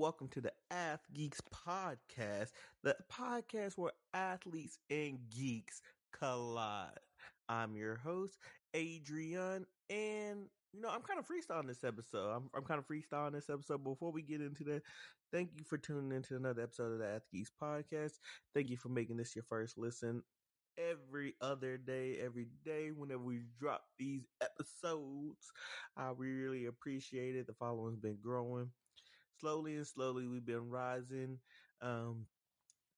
Welcome to the Ath Geeks podcast, the podcast where athletes and geeks collide. I'm your host, Adrian, and you know, I'm kind of freestyling this episode. I'm, I'm kind of freestyling this episode. Before we get into that, thank you for tuning into another episode of the Ath Geeks podcast. Thank you for making this your first listen every other day, every day, whenever we drop these episodes. I really appreciate it. The following's been growing slowly and slowly. We've been rising. Um,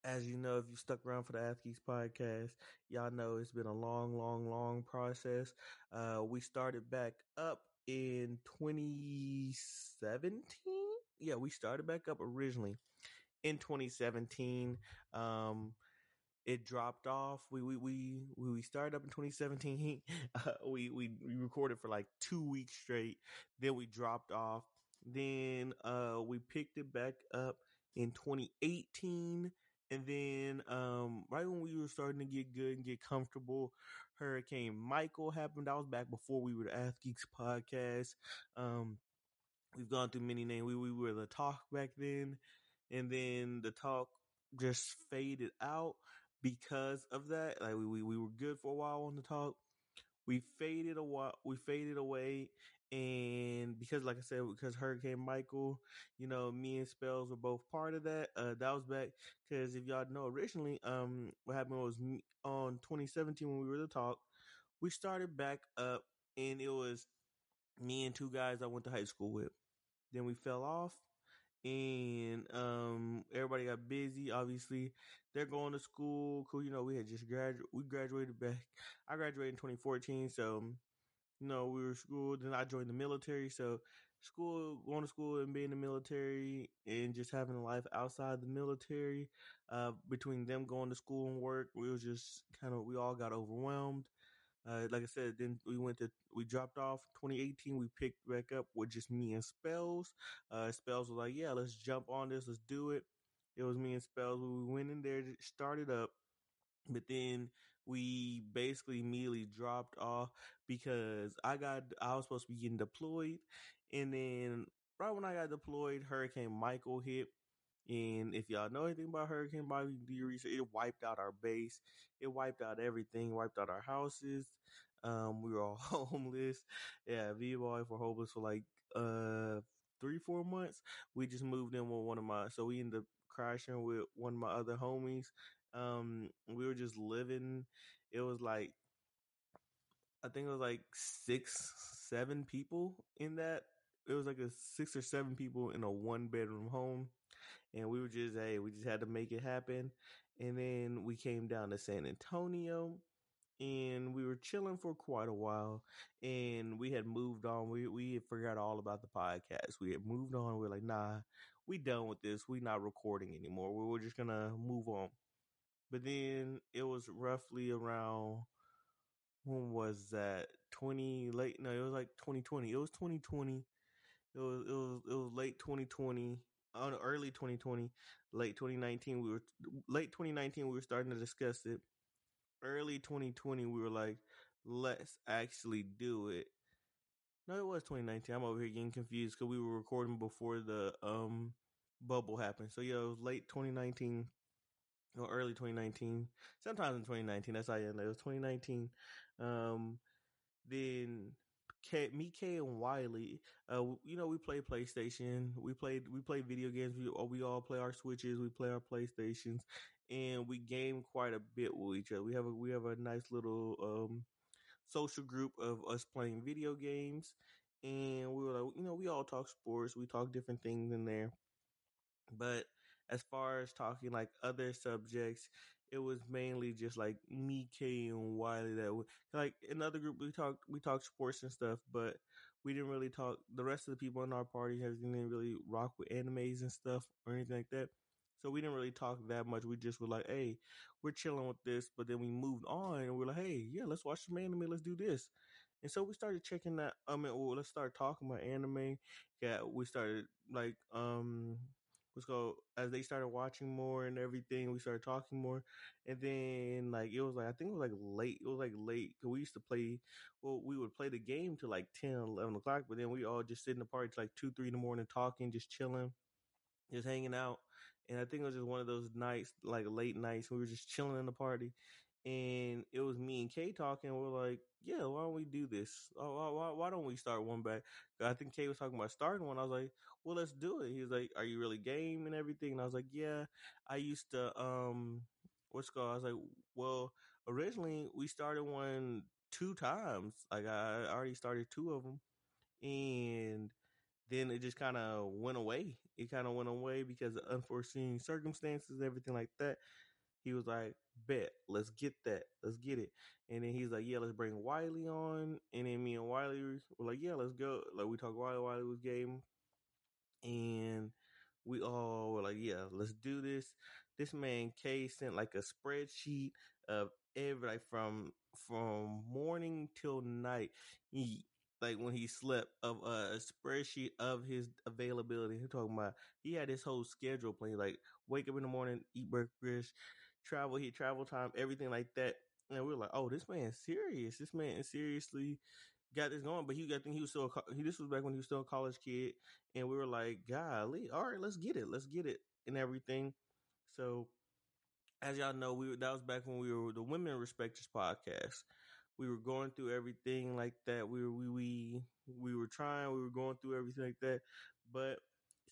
as you know, if you stuck around for the Ath Geeks podcast, y'all know it's been a long, long, long process. Uh, we started back up in 2017. Yeah, we started back up originally in 2017. Um, it dropped off. We we we we started up in 2017. Uh, we we we recorded for like two weeks straight. Then we dropped off. Then uh, we picked it back up in 2018. And then um, right when we were starting to get good and get comfortable, Hurricane Michael happened. I was back before we were the Ath Geeks podcast. Um, we've gone through many names. We we were the talk back then, and then the talk just faded out because of that. Like we, we, we were good for a while on the talk. We faded a while, we faded away. And because, like I said, because Hurricane Michael, you know, me and Spells were both part of that. Uh, that was back because if y'all know originally, um, what happened was me, on 2017 when we were the talk, we started back up and it was me and two guys I went to high school with. Then we fell off and um everybody got busy obviously they're going to school cool you know we had just graduated we graduated back i graduated in 2014 so you know we were school then i joined the military so school going to school and being in the military and just having a life outside the military uh between them going to school and work we was just kind of we all got overwhelmed uh, like I said, then we went to we dropped off 2018. We picked back up with just me and Spells. Uh, Spells was like, "Yeah, let's jump on this. Let's do it." It was me and Spells. We went in there, started up, but then we basically immediately dropped off because I got I was supposed to be getting deployed, and then right when I got deployed, Hurricane Michael hit. And if y'all know anything about Hurricane Michael, do your research. It wiped out our base. It wiped out everything. Wiped out our houses. Um, we were all homeless. Yeah, V boy for homeless for like uh three four months. We just moved in with one of my. So we ended up crashing with one of my other homies. Um, we were just living. It was like I think it was like six, seven people in that. It was like a six or seven people in a one bedroom home and we were just hey we just had to make it happen and then we came down to san antonio and we were chilling for quite a while and we had moved on we we had forgot all about the podcast we had moved on we are like nah we done with this we not recording anymore we were just gonna move on but then it was roughly around when was that 20 late no it was like 2020 it was 2020 it was it was it was late 2020 on early 2020, late 2019, we were late 2019, we were starting to discuss it. Early 2020, we were like, let's actually do it. No, it was 2019. I'm over here getting confused because we were recording before the um bubble happened. So yeah, it was late 2019 or early 2019. Sometimes in 2019. That's how I end it. It was 2019. Um, then K, me, K, and Wiley, uh, you know, we play PlayStation. We played, we play video games. We, we all play our Switches. We play our PlayStations, and we game quite a bit with each other. We have a, we have a nice little um, social group of us playing video games, and we were like, you know, we all talk sports. We talk different things in there, but as far as talking like other subjects, it was mainly just like me, K, and Wiley. That would, like another group we talked we talked sports and stuff, but we didn't really talk. The rest of the people in our party didn't really rock with animes and stuff or anything like that. So we didn't really talk that much. We just were like, "Hey, we're chilling with this," but then we moved on and we're like, "Hey, yeah, let's watch some anime. Let's do this." And so we started checking that. I mean, well, let's start talking about anime. Yeah, we started like um let's go as they started watching more and everything we started talking more and then like it was like i think it was like late it was like late because we used to play well we would play the game to like 10 11 o'clock but then we all just sit in the party till like 2 3 in the morning talking just chilling just hanging out and i think it was just one of those nights like late nights we were just chilling in the party and it was me and Kay talking. We're like, yeah, why don't we do this? Why, why, why don't we start one back? I think Kay was talking about starting one. I was like, well, let's do it. He was like, are you really game and everything? And I was like, yeah, I used to, um, what's called? I was like, well, originally we started one two times. Like I already started two of them and then it just kind of went away. It kind of went away because of unforeseen circumstances, and everything like that. He was like, bet, let's get that. Let's get it. And then he's like, yeah, let's bring Wiley on. And then me and Wiley were like, yeah, let's go. Like we talked Wiley, Wiley was game. And we all were like, yeah, let's do this. This man K sent like a spreadsheet of every like from from morning till night. He like when he slept of a spreadsheet of his availability. He talking about he had his whole schedule plan. Like wake up in the morning, eat breakfast, travel here, travel time, everything like that. And we were like, oh, this man's serious. This man seriously got this going. But he, got think he was still, he, this was back when he was still a college kid. And we were like, golly, all right, let's get it. Let's get it and everything. So as y'all know, we were, that was back when we were the Women Respecters podcast. We were going through everything like that. We were, we, we, we were trying, we were going through everything like that. But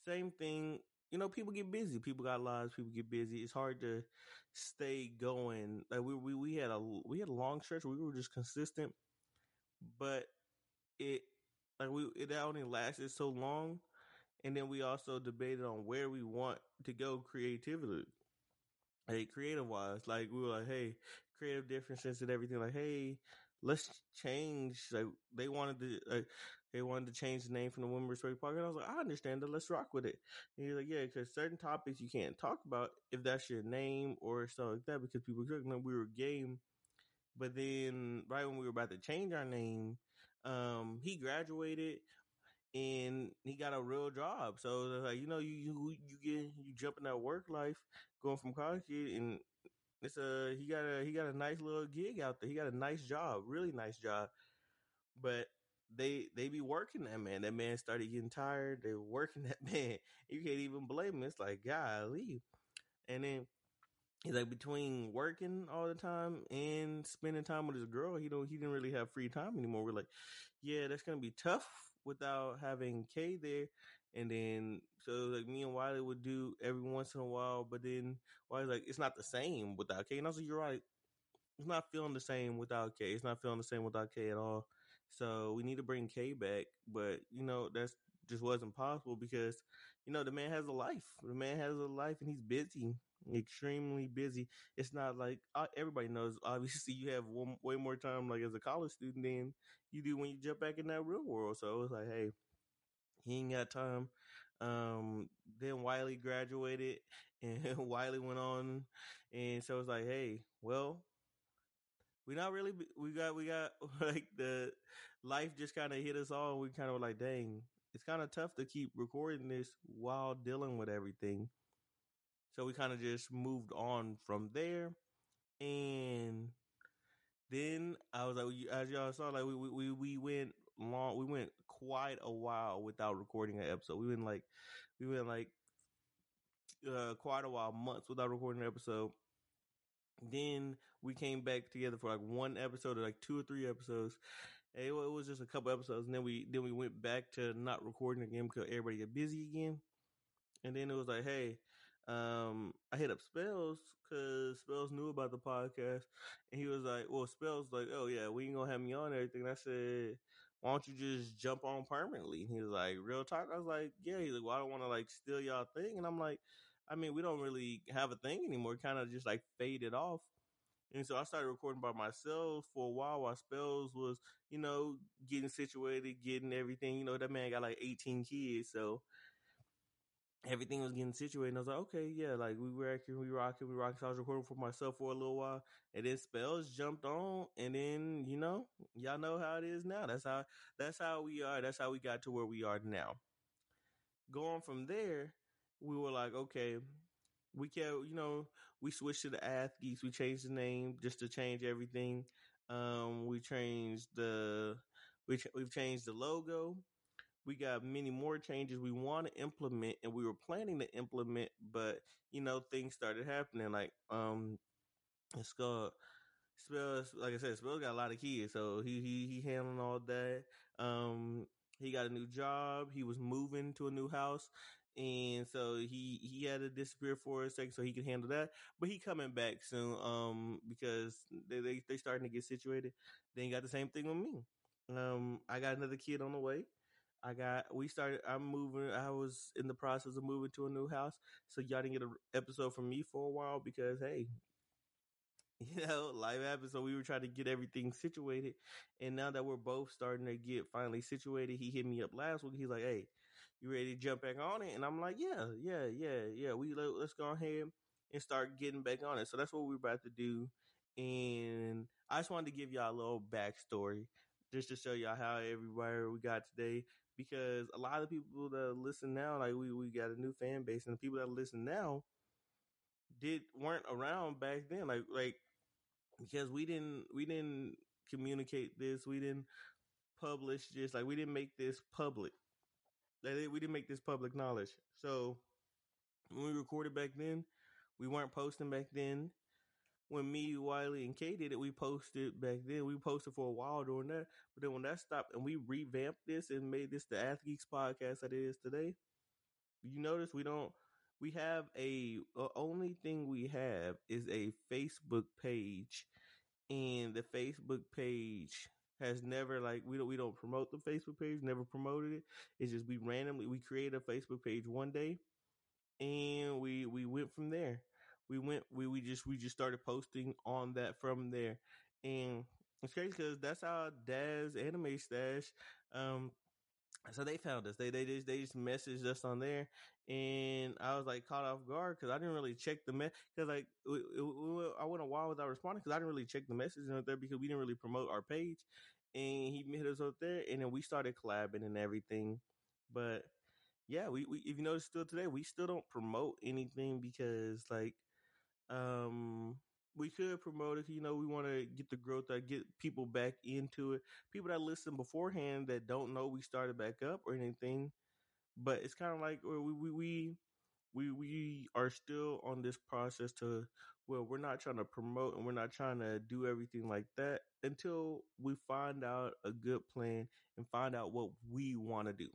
same thing you know, people get busy. People got lives. People get busy. It's hard to stay going. Like we we we had a we had a long stretch. we were just consistent, but it like we it only lasted so long, and then we also debated on where we want to go creatively. Hey, creative wise, like we were like, hey, creative differences and everything. Like, hey, let's change. Like they wanted to, like, they wanted to change the name from the Women Respect Park. And I was like, I understand that. Let's rock with it. And he's like, yeah, because certain topics you can't talk about if that's your name or stuff like that because people couldn't. We were game. But then right when we were about to change our name, um, he graduated and he got a real job. So like, you know, you you you get you jump in that work life, going from college kid, and it's a he got a he got a nice little gig out there. He got a nice job, really nice job. But they they be working that man. That man started getting tired. They were working that man. You can't even blame him. It's like golly. And then he's like between working all the time and spending time with his girl, he don't he didn't really have free time anymore. We're like, yeah, that's gonna be tough without having Kay there. And then so like me and Wiley would do every once in a while, but then Wiley's like, it's not the same without Kay. And I was like, you're right. It's not feeling the same without Kay. It's not feeling the same without Kay at all. So we need to bring Kay back, but you know that's just wasn't possible because you know the man has a life. The man has a life and he's busy, extremely busy. It's not like uh, everybody knows. Obviously, you have one, way more time, like as a college student, than you do when you jump back in that real world. So it's like, hey, he ain't got time. Um, then Wiley graduated, and Wiley went on, and so it's like, hey, well, we not really we got we got like the life just kind of hit us all we kind of like dang it's kind of tough to keep recording this while dealing with everything so we kind of just moved on from there and then i was like as y'all saw like we we we went long we went quite a while without recording an episode we went like we went like uh, quite a while months without recording an episode then we came back together for like one episode or like two or three episodes. And it, was just a couple episodes, and then we then we went back to not recording again because everybody get busy again. And then it was like, hey, um, I hit up Spells because Spells knew about the podcast, and he was like, "Well, Spells like, oh yeah, we ain't gonna have me on and everything." And I said, "Why don't you just jump on permanently?" And he was like, "Real talk." I was like, "Yeah." He's like, "Well, I don't want to like steal y'all thing," and I'm like, I mean, we don't really have a thing anymore. Kind of just like faded off. And so I started recording by myself for a while while Spells was, you know, getting situated, getting everything. You know, that man got like 18 kids. So everything was getting situated. And I was like, okay, yeah, like we working, we rocking, we rocking. So I was recording for myself for a little while. And then Spells jumped on. And then, you know, y'all know how it is now. That's how, that's how we are. That's how we got to where we are now. Going from there, we were like, okay, we can, you know, we switched to the Ath Geeks. We changed the name just to change everything. Um, we changed the, we ch- we've changed the logo. We got many more changes we want to implement, and we were planning to implement, but you know, things started happening. Like, um, it's called Spells. Like I said, Spells got a lot of kids, so he he he handling all that. Um, he got a new job. He was moving to a new house, and so he he had to disappear for a second so he could handle that. But he coming back soon, um, because they they they starting to get situated. Then you got the same thing with me. Um, I got another kid on the way. I got we started. I'm moving. I was in the process of moving to a new house, so y'all didn't get an episode from me for a while because hey, you know, life happens. So we were trying to get everything situated. And now that we're both starting to get finally situated, he hit me up last week. He's like, Hey, you ready to jump back on it? And I'm like, Yeah, yeah, yeah, yeah. We let, let's go ahead and start getting back on it. So that's what we're about to do. And I just wanted to give y'all a little backstory just to show y'all how everybody we got today. Because a lot of people that listen now, like we, we got a new fan base, and the people that listen now did weren't around back then. Like like because we didn't we didn't communicate this, we didn't publish this, like we didn't make this public. Like we didn't make this public knowledge. So when we recorded back then, we weren't posting back then. When me, Wiley, and Kay did it, we posted back then. We posted for a while doing that. But then when that stopped and we revamped this and made this the Ath Geeks podcast that it is today, you notice we don't we have a only thing we have is a Facebook page and the Facebook page has never like we don't we don't promote the Facebook page, never promoted it. It's just we randomly we created a Facebook page one day and we we went from there. We went we we just we just started posting on that from there. And it's crazy because that's how Daz Anime Stash um so they found us. They they just they just messaged us on there, and I was like caught off guard because I didn't really check the mess because like it, I went a while without responding because I didn't really check the messages out there because we didn't really promote our page, and he hit us up there, and then we started collabing and everything. But yeah, we, we if you notice still today we still don't promote anything because like um we could promote it. You know, we want to get the growth, that get people back into it. People that listen beforehand that don't know we started back up or anything. But it's kind of like we we we we we are still on this process to well, we're not trying to promote and we're not trying to do everything like that until we find out a good plan and find out what we want to do.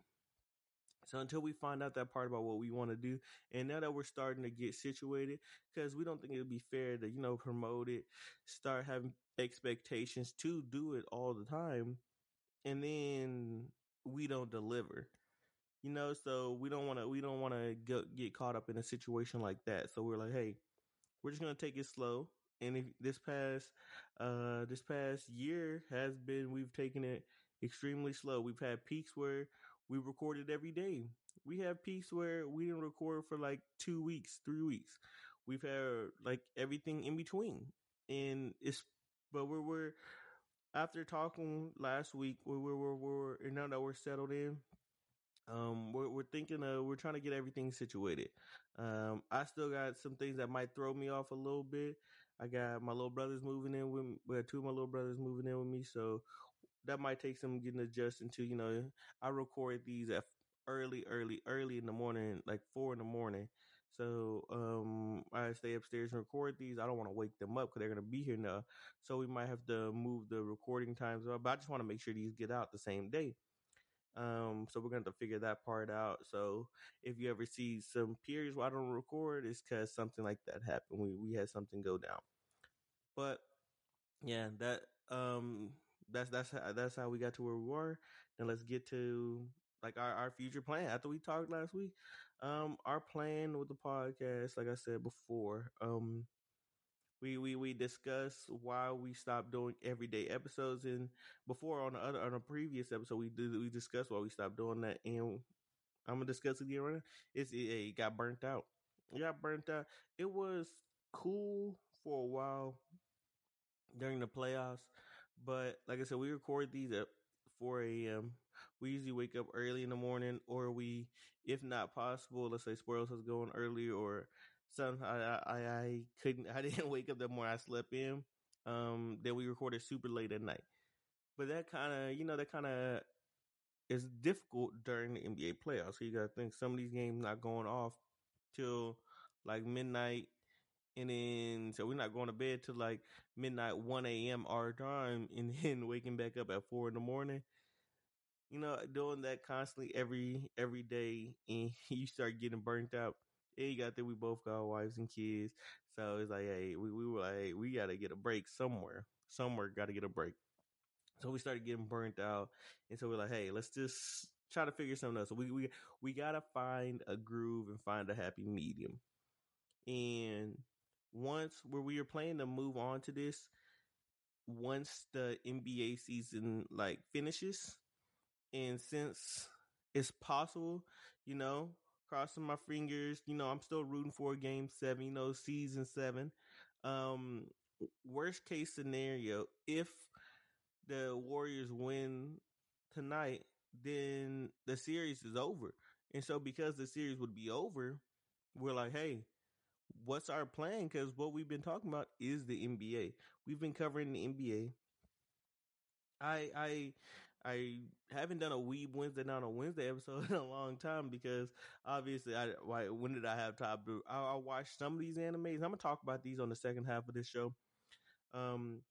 So until we find out that part about what we want to do, and now that we're starting to get situated, because we don't think it would be fair to you know promote it, start having expectations to do it all the time, and then we don't deliver. You know, so we don't want to we don't want to get caught up in a situation like that. So we're like, hey, we're just gonna take it slow. And if this past uh this past year has been we've taken it extremely slow. We've had peaks where we recorded every day. We have peaks where we didn't record for like two weeks, three weeks. We've had like everything in between, and it's but we're we're after talking last week, we're we're we're, we're and now that we're settled in, um, we're we're thinking of we're trying to get everything situated. Um, I still got some things that might throw me off a little bit. I got my little brothers moving in with. We have two of my little brothers moving in with me, so that might take some getting adjusted to. You know, I record these at early, early, early in the morning, like four in the morning. So um, I stay upstairs and record these. I don't want to wake them up because they're gonna be here now. So we might have to move the recording times up. But I just want to make sure these get out the same day. Um, so we're gonna have to figure that part out. So if you ever see some periods where I don't record, it's because something like that happened. We we had something go down. But yeah, that um that's that's how, that's how we got to where we were. Now let's get to like our, our future plan. After we talked last week, um, our plan with the podcast, like I said before, um, we we we discussed why we stopped doing everyday episodes, and before on the other on a previous episode, we did we discussed why we stopped doing that, and I'm gonna discuss it again right now. It's it, it got burnt out. It got burnt out. It was cool for a while during the playoffs but like I said, we record these at 4 a.m. we usually wake up early in the morning, or we, if not possible, let's say Spells was going early, or some I, I I couldn't I didn't wake up that morning. I slept in. Um, then we recorded super late at night. But that kind of you know that kind of is difficult during the NBA playoffs. So you got to think some of these games not going off till like midnight, and then so we're not going to bed till like midnight, one a.m. our time, and then waking back up at four in the morning. You know, doing that constantly every every day, and you start getting burnt out. And you got think we both got wives and kids, so it's like, hey, we, we were like, hey, we got to get a break somewhere. Somewhere got to get a break. So we started getting burnt out, and so we're like, hey, let's just try to figure something out. So we we we gotta find a groove and find a happy medium. And once where we were planning to move on to this, once the NBA season like finishes, and since it's possible, you know, crossing my fingers, you know, I'm still rooting for game seven, you know, season seven. Um, worst case scenario, if the Warriors win tonight, then the series is over. And so because the series would be over, we're like, hey, what's our plan? Because what we've been talking about is the NBA. We've been covering the NBA. I I I haven't done a Weeb Wednesday not a Wednesday episode in a long time because obviously I why when did I have time to I, I watched some of these animes. I'm gonna talk about these on the second half of this show. Um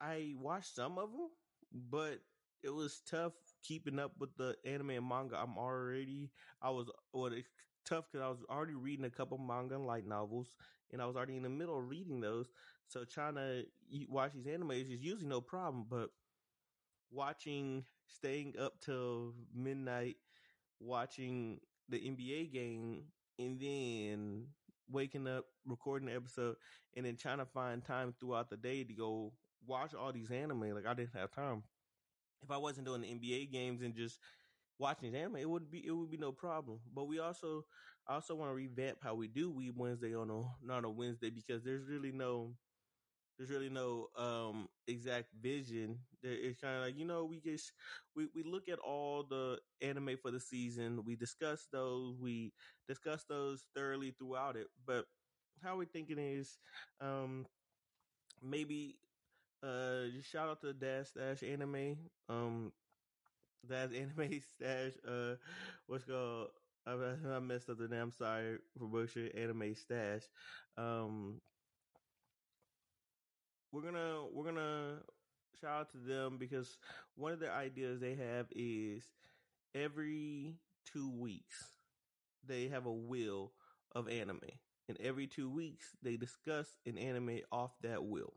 I watched some of them, but it was tough keeping up with the anime and manga. I'm already I was it's tough because I was already reading a couple manga and light novels, and I was already in the middle of reading those. So trying to watch these animes is usually no problem, but watching, staying up till midnight, watching the NBA game, and then waking up, recording the episode, and then trying to find time throughout the day to go watch all these anime. Like I didn't have time. If I wasn't doing the NBA games and just watching anime, it would be it would be no problem. But we also I also want to revamp how we do we Wednesday on a not a Wednesday because there's really no there's really no um exact vision. It's kind of like you know we just we we look at all the anime for the season. We discuss those. We discuss those thoroughly throughout it. But how we're thinking is um maybe uh, just shout out to Dash Stash Anime. Um, Dash Anime Stash. Uh, what's called? I, I messed up the name. I'm sorry for bullshit. Anime Stash. Um, we're gonna we're gonna shout out to them because one of the ideas they have is every two weeks they have a wheel of anime, and every two weeks they discuss an anime off that wheel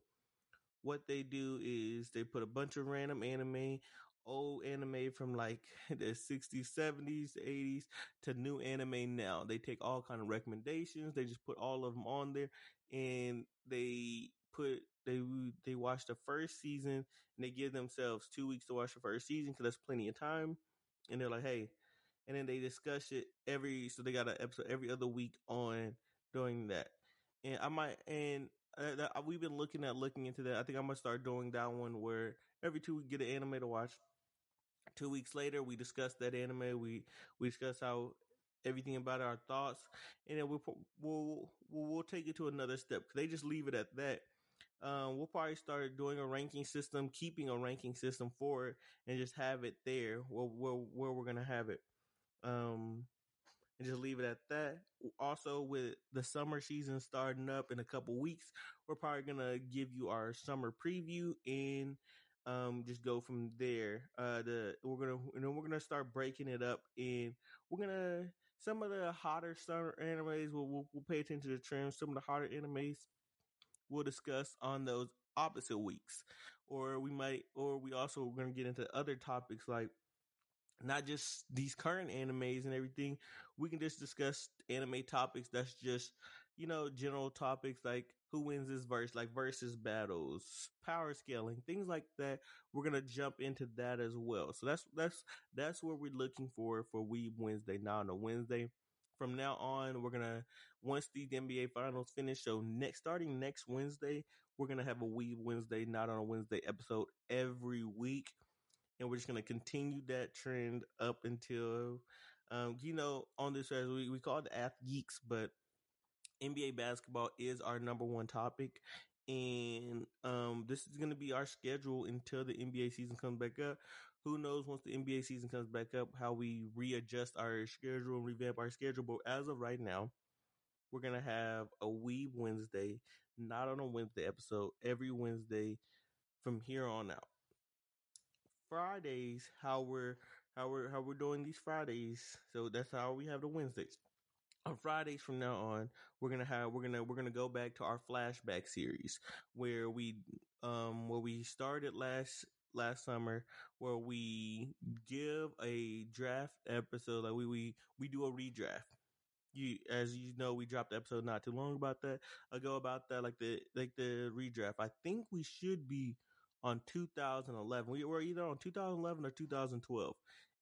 what they do is they put a bunch of random anime, old anime from like the 60s, 70s, 80s to new anime now. They take all kind of recommendations. They just put all of them on there and they put they they watch the first season and they give themselves 2 weeks to watch the first season cuz that's plenty of time. And they're like, "Hey, and then they discuss it every so they got an episode every other week on doing that and i might and uh, we've been looking at looking into that. I think I'm gonna start doing that one where every two we get an anime to watch. Two weeks later, we discuss that anime. We we discuss how everything about our thoughts, and then we'll we'll we'll, we'll take it to another step. They just leave it at that. Um, we'll probably start doing a ranking system, keeping a ranking system for it, and just have it there where where, where we're gonna have it. Um, and just leave it at that. Also, with the summer season starting up in a couple weeks, we're probably gonna give you our summer preview and um, just go from there. Uh, the we're gonna and then we're gonna start breaking it up, and we're gonna some of the hotter summer animes. We'll, we'll, we'll pay attention to the trends. Some of the hotter animes we'll discuss on those opposite weeks, or we might, or we also we're gonna get into other topics like not just these current animes and everything. We can just discuss anime topics that's just, you know, general topics like who wins this verse, like versus battles, power scaling, things like that. We're gonna jump into that as well. So that's that's that's what we're looking for for Weeb Wednesday now on a Wednesday. From now on, we're gonna once the NBA finals finish. So next starting next Wednesday, we're gonna have a Weeb Wednesday, not on a Wednesday episode every week and we're just to continue that trend up until, um, you know, on this as we we call it Ath Geeks, but NBA basketball is our number one topic. And um, this is going to be our schedule until the NBA season comes back up. Who knows once the NBA season comes back up how we readjust our schedule and revamp our schedule. But as of right now, we're gonna have a Weeb Wednesday, not on a Wednesday episode, every Wednesday from here on out. Fridays, how we're how we're how we're doing these Fridays. So that's how we have the Wednesdays. On Fridays from now on, we're gonna have we're gonna we're gonna go back to our flashback series where we um where we started last last summer where we give a draft episode like we we we do a redraft. You as you know we dropped the episode not too long about that ago about that like the like the redraft. I think we should be on 2011 we were either on 2011 or 2012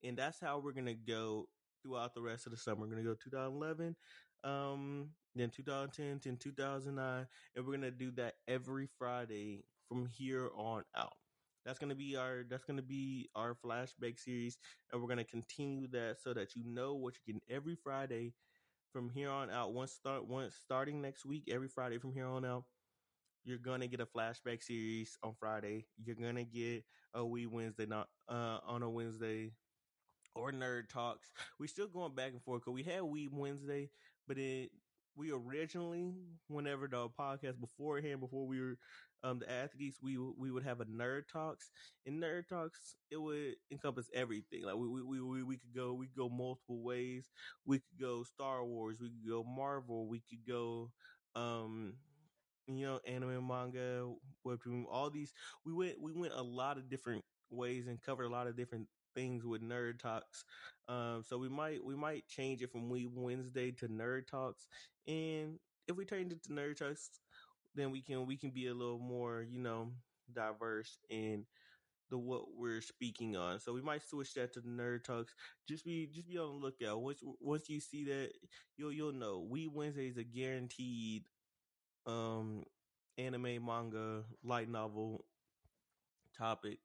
and that's how we're gonna go throughout the rest of the summer. We're gonna go 2011 um then 2010 then 2009 and we're gonna do that every friday from here on out. That's gonna be our that's gonna be our flashback series and we're gonna continue that so that you know what you're getting every friday from here on out, once start once starting next week, every Friday from here on out, you're gonna get a flashback series on Friday. You're gonna get a Weeb Wednesday not uh on a Wednesday or nerd talks. We're still going back and forth because we had Weeb Wednesday, but it we originally, whenever the podcast beforehand, before we were um, the athletes, we we would have a nerd talks. In nerd talks, it would encompass everything. Like we we we we could go we could go multiple ways. We could go Star Wars. We could go Marvel. We could go, um, you know, anime, manga, webtoon. All these we went we went a lot of different ways and covered a lot of different things with nerd talks. Um, so we might we might change it from we Wednesday to nerd talks, and if we change it to nerd talks, then we can we can be a little more you know diverse in the what we're speaking on. So we might switch that to nerd talks. Just be just be on the lookout. Once once you see that, you'll you'll know. We Wednesday is a guaranteed um anime, manga, light novel topic.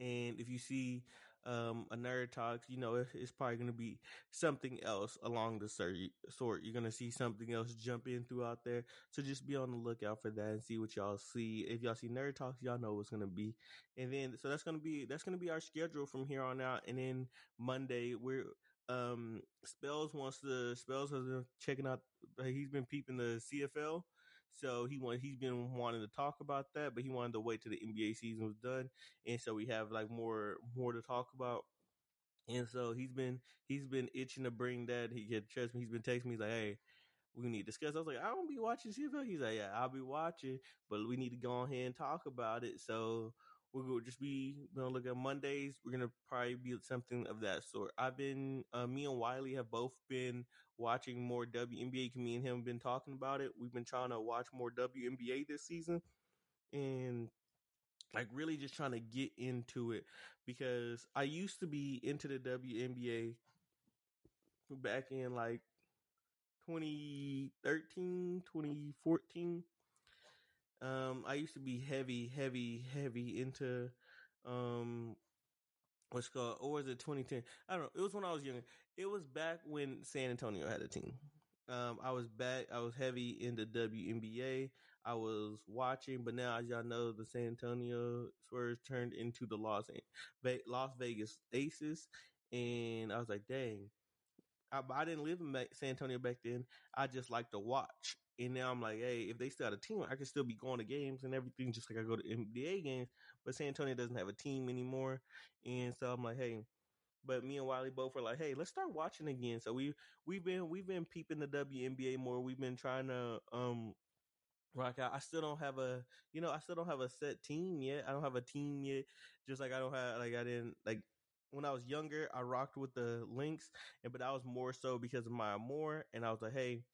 And if you see um, a nerd talks, you know, it's probably going to be something else along the sort. You're going to see something else jump in throughout there. So just be on the lookout for that and see what y'all see. If y'all see nerd talks, y'all know what's going to be. And then, so that's going to be, that's going to be our schedule from here on out. And then Monday, we're, um, Spells wants the Spells has been checking out, he's been peeping the CFL. So he want he's been wanting to talk about that, but he wanted to wait till the NBA season was done, and so we have like more more to talk about. And so he's been he's been itching to bring that. He get trust me. He's been texting me he's like, "Hey, we need to discuss." I was like, "I won't be watching CFL." He's like, "Yeah, I'll be watching, but we need to go ahead and talk about it." So we're gonna just be gonna look at Mondays. We're gonna probably be something of that sort. I've been uh, me and Wiley have both been watching more WNBA. Me and him have been talking about it. We've been trying to watch more WNBA this season, and like really just trying to get into it because I used to be into the WNBA back in like 2013, 2014 um, I used to be heavy, heavy, heavy into um what's called or was it 2010? I don't know. It was when I was younger. It was back when San Antonio had a team. Um, I was back. I was heavy into WNBA. I was watching, but now, as y'all know, the San Antonio Spurs turned into the Los Las Vegas Aces, and I was like, dang. I, I didn't live in San Antonio back then. I just like to watch. And now I'm like, hey, if they still had a team, I could still be going to games and everything, just like I go to NBA games. But San Antonio doesn't have a team anymore, and so I'm like, hey. But me and Wiley both were like, hey, let's start watching again. So we we've been we've been peeping the WNBA more. We've been trying to um rock out. I still don't have a you know I still don't have a set team yet. I don't have a team yet. Just like I don't have like I didn't like when I was younger, I rocked with the Lynx, and but that was more so because of Maya Moore, and I was like, hey,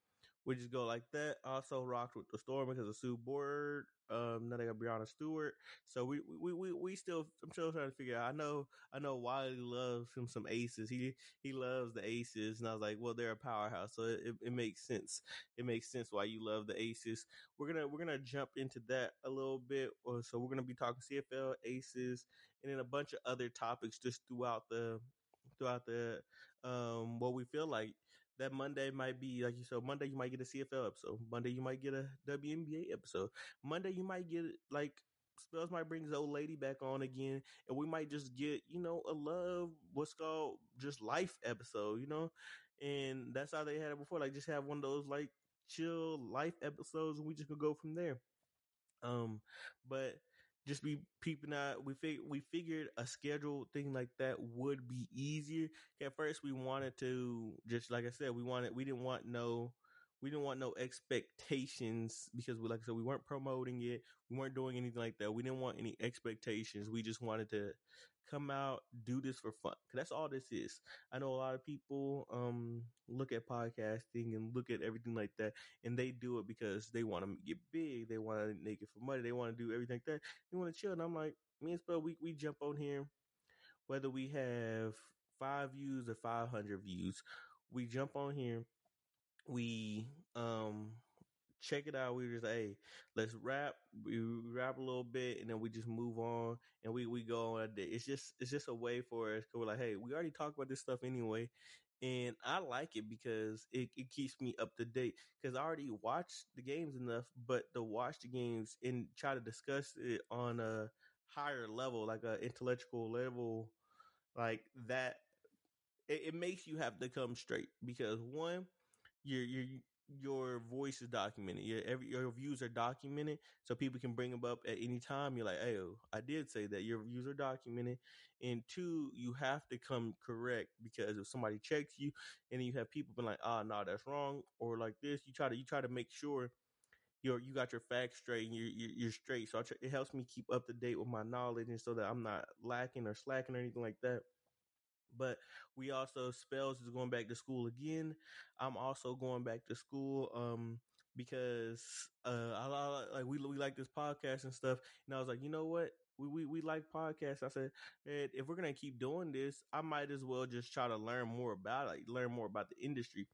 we just go like that. Also rocked with the storm because of Sue Bird. Um, now they got Breanna Stewart. So we, we, we, we still, I'm still trying to figure out. I know, I know Wiley loves him some aces. He, he loves the aces. And I was like, well, they're a powerhouse. So it, it makes sense. It makes sense why you love the aces. We're to, we're to jump into that a little bit. Uh, so we're to be talking CFL aces and then a bunch of other topics just throughout the, throughout the, um, what we feel like that Monday might be like you said. Monday you might get a CFL episode. Monday you might get a WNBA episode. Monday you might get like Spells might bring his old lady back on again, and we might just get you know a love what's called just life episode, you know, and that's how they had it before. Like just have one of those like chill life episodes, and we just could go from there. Um, but just be peeping out. We fig- we figured a scheduled thing like that would be easier. At first, we wanted to just like I said, we wanted we didn't want no we didn't want no expectations because we like I said we weren't promoting it. We weren't doing anything like that. We didn't want any expectations. We just wanted to come out, do this for fun. Cause that's all this is. I know a lot of people um look at podcasting and look at everything like that and they do it because they want to get big, they want to make it for money, they want to do everything like that. They want to chill. And I'm like, me and Spell, we we jump on here, whether we have five views or five hundred views, we jump on here, we um check it out. We just hey, let's rap. We rap a little bit, and then we just move on, and we we go on. It's just it's just a way for us. Cause we're like, hey, we already talked about this stuff anyway, and I like it because it, it keeps me up to date. Because I already watched the games enough, but to watch the games and try to discuss it on a higher level, like a intellectual level, like that, it, it makes you have to come straight. Because one, you're you're your voice is documented. Your every your views are documented, so people can bring them up at any time. You're like, "Hey, I did say that." Your views are documented, and two, you have to come correct because if somebody checks you, and then you have people being like, "Ah, oh, no, that's wrong," or like this, you try to you try to make sure you're you got your facts straight and you're you're, you're straight. So try, it helps me keep up to date with my knowledge, and so that I'm not lacking or slacking or anything like that but we also spells is going back to school again. I'm also going back to school um because uh I, I like we we like this podcast and stuff and I was like, "You know what? We we we like podcasts." I said, "If we're to keep doing this, I might as well just try to learn more about it, like learn more about the industry."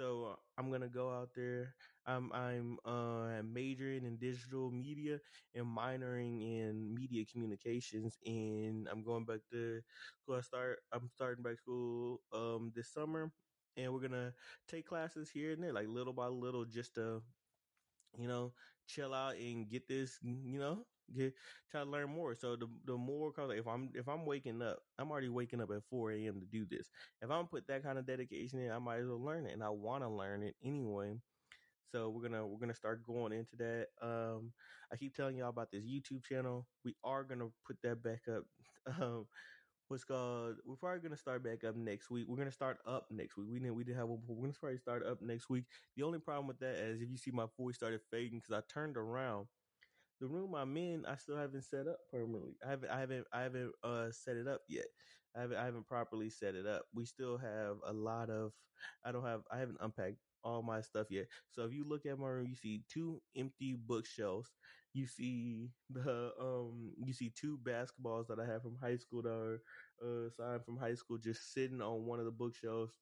So uh, I'm gonna go out there. I'm I'm uh, majoring in digital media and minoring in media communications, and I'm going back to school. I start. I'm starting back school um this summer, and we're gonna take classes here and there, like little by little, just to you know chill out and get this, you know, get try to learn more. So the the more cause if I'm if I'm waking up, I'm already waking up at four a.m. to do this. If I'm put that kind of dedication in, I might as well learn it, and I want to learn it anyway. So we're gonna we're gonna start going into that. Um, I keep telling y'all about this YouTube channel. We are gonna put that back up. Um, what's called? We're probably gonna start back up next week. We're gonna start up next week. We didn't we did have one. We're gonna probably start up next week. The only problem with that is if you see my voice started fading because I turned around the room I'm in, I still haven't set up permanently. I haven't, I haven't, I haven't uh, set it up yet. I haven't, I haven't properly set it up. We still have a lot of. I don't have. I haven't unpacked all my stuff yet. So if you look at my room, you see two empty bookshelves. You see the um, you see two basketballs that I have from high school that are uh, signed from high school, just sitting on one of the bookshelves.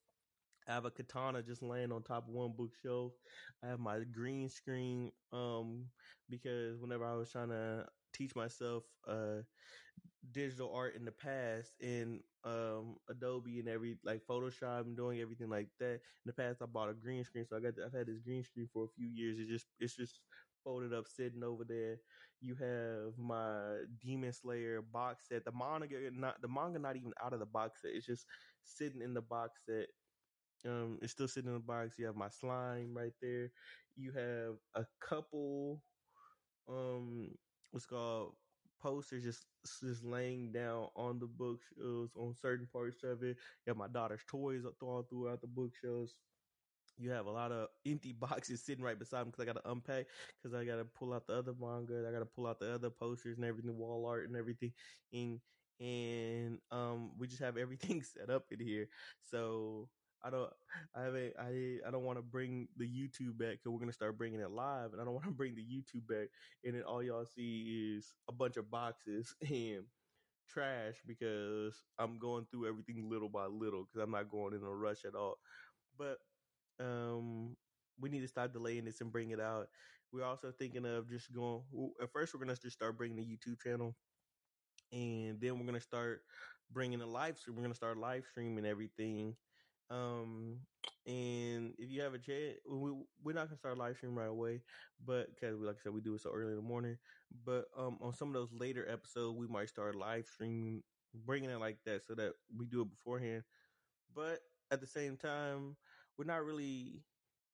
I have a katana just laying on top of one bookshelf. I have my green screen um because whenever I was trying to teach myself uh digital art in the past in um Adobe and every like Photoshop and doing everything like that. In the past I bought a green screen so I got I've had this green screen for a few years. It's just it's just folded up sitting over there. You have my Demon Slayer box set. The manga not the manga not even out of the box set. It's just sitting in the box set um, it's still sitting in the box. You have my slime right there. You have a couple, um, what's called posters just just laying down on the bookshelves on certain parts of it. You have my daughter's toys all throughout the bookshelves. You have a lot of empty boxes sitting right beside them because I got to unpack because I got to pull out the other manga. I got to pull out the other posters and everything, wall art and everything. And and um, we just have everything set up in here. So I don't, I haven't, I, I don't want to bring the YouTube back because we're gonna start bringing it live, and I don't want to bring the YouTube back, and then all y'all see is a bunch of boxes and trash because I'm going through everything little by little because I'm not going in a rush at all. But um, we need to stop delaying this and bring it out. We're also thinking of just going. At first, we're gonna just start bringing the YouTube channel, and then we're gonna start bringing a live stream. We're gonna start live streaming everything. Um, and if you have a chat, we we're not gonna start live stream right away, but because we like I said, we do it so early in the morning. But um, on some of those later episodes, we might start live streaming, bringing it like that, so that we do it beforehand. But at the same time, we're not really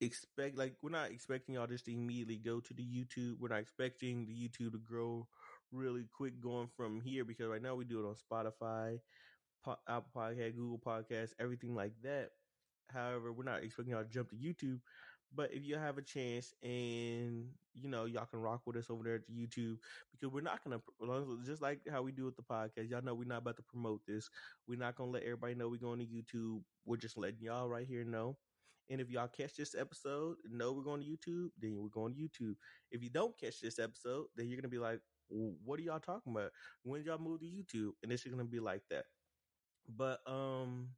expect like we're not expecting y'all just to immediately go to the YouTube. We're not expecting the YouTube to grow really quick going from here because right now we do it on Spotify, Apple Podcast, Google Podcast, everything like that. However, we're not expecting y'all to jump to YouTube. But if you have a chance and you know y'all can rock with us over there at YouTube because we're not gonna just like how we do with the podcast. Y'all know we're not about to promote this. We're not gonna let everybody know we're going to YouTube. We're just letting y'all right here know. And if y'all catch this episode, know we're going to YouTube, then we're going to YouTube. If you don't catch this episode, then you're gonna be like, "What are y'all talking about? When y'all move to YouTube?" And it's gonna be like that. But um,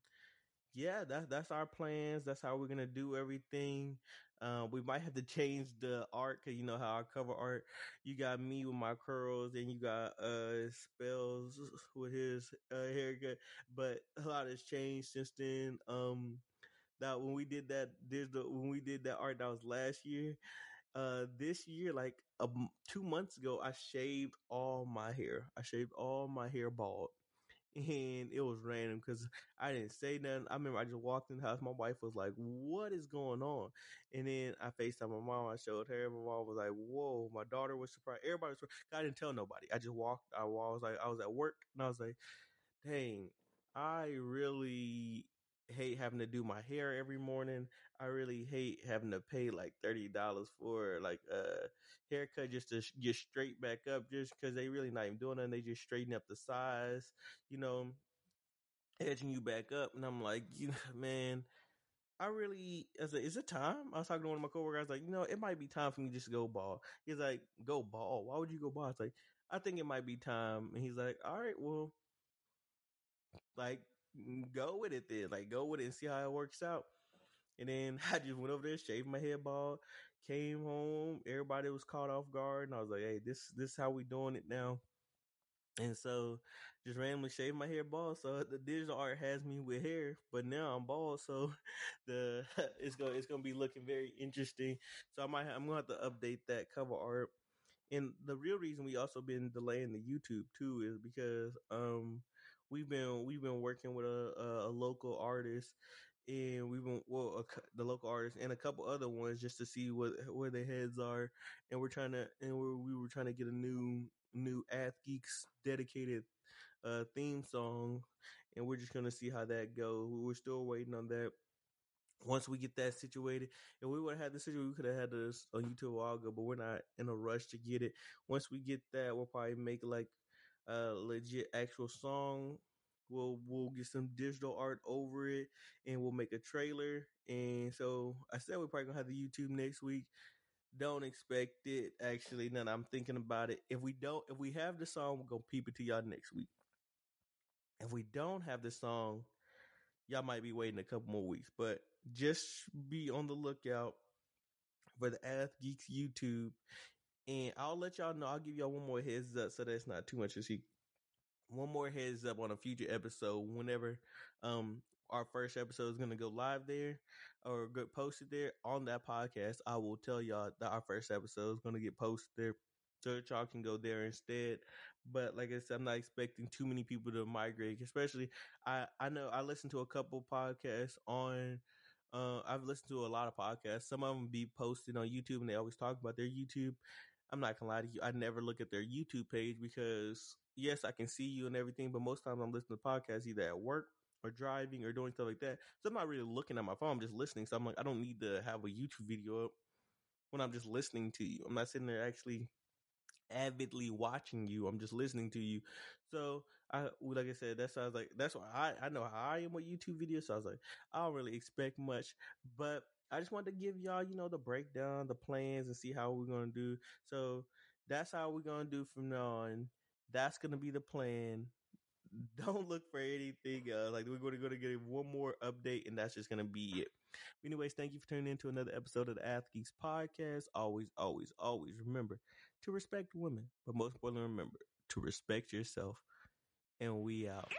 yeah, that's that's our plans. That's how we're gonna do everything. Uh, we might have to change the art because you know how our cover art. You got me with my curls, and you got uh Spells with his uh, haircut. But a lot has changed since then. Um, that when we did that, there's the when we did that art that was last year. Uh, this year, like um, two months ago, I shaved all my hair. I shaved all my hair bald and it was random because I didn't say nothing. I remember I just walked in the house. My wife was like, "What is going on?" And then I Facetime my mom. I showed her. My mom was like, "Whoa!" My daughter was surprised. Everybody was surprised. I didn't tell nobody. I just walked. I was like, I was at work, and I was like, "Dang, I really hate having to do my hair every morning. I really hate having to pay like thirty dollars for like a haircut just to get straight back up, just because they really not even doing it. They just straighten up the size, you know, edging you back up. And I'm like, you man. I really, I said, is it time? I was talking to one of my coworkers. I was like, you know, it might be time for me just to go ball. He's like, go ball. Why would you go ball? I was like, I think it might be time. And he's like, all right, well, like go with it then. Like go with it and see how it works out. And then I just went over there, shaved my head bald, came home. Everybody was caught off guard, and I was like, "Hey, this this how we doing it now." And so, just randomly shaved my hair bald. So the digital art has me with hair, but now I'm bald. So the it's gonna it's gonna be looking very interesting. So I might I'm gonna have to update that cover art. And the real reason we also been delaying the YouTube too is because um we've been we've been working with a, a, a local artist and we've been well a, the local artist and a couple other ones just to see what where their heads are and we're trying to and we're, we were trying to get a new new Ath Geeks dedicated uh theme song and we're just gonna see how that goes we're still waiting on that once we get that situated, and we would have had this situation, we could have had this on YouTube a while ago, but we're not in a rush to get it. Once we get that, we'll probably make like a legit actual song. We'll we'll get some digital art over it, and we'll make a trailer. And so I said we're probably gonna have the YouTube next week. Don't expect it. Actually, now I'm thinking about it. If we don't, if we have the song, we're gonna peep it to y'all next week. If we don't have the song, y'all might be waiting a couple more weeks. But just be on the lookout for the Ath Geeks YouTube and I'll let y'all know. I'll give y'all one more heads up so that's not too much of a One more heads up on a future episode whenever um our first episode is gonna go live there or get posted there on that podcast. I will tell y'all that our first episode is gonna get posted there. So y'all can go there instead. But like I said, I'm not expecting too many people to migrate, especially I, I know I listened to a couple podcasts on uh, I've listened to a lot of podcasts. Some of them be posted on YouTube and they always talk about their YouTube. I'm not gonna lie to you. I never look at their YouTube page because yes, I can see you and everything, but most times I'm listening to podcasts either at work or driving or doing stuff like that. So I'm not really looking at my phone. I'm just listening. So I'm like, I don't need to have a YouTube video up when I'm just listening to you. I'm not sitting there actually avidly watching you. I'm just listening to you. So I, like I said, that's why I was like, that's why I, I know how I am with YouTube videos. So I was like, I don't really expect much, but I just wanted to give y'all, you know, the breakdown, the plans, and see how we're gonna do. So that's how we're gonna do from now on. That's gonna be the plan. Don't look for anything else. Like we're gonna go to get one more update, and that's just gonna be it. Anyways, thank you for tuning in to another episode of the Ath Geeks podcast. Always, always, always remember to respect women, but most importantly, remember to respect yourself. And we out.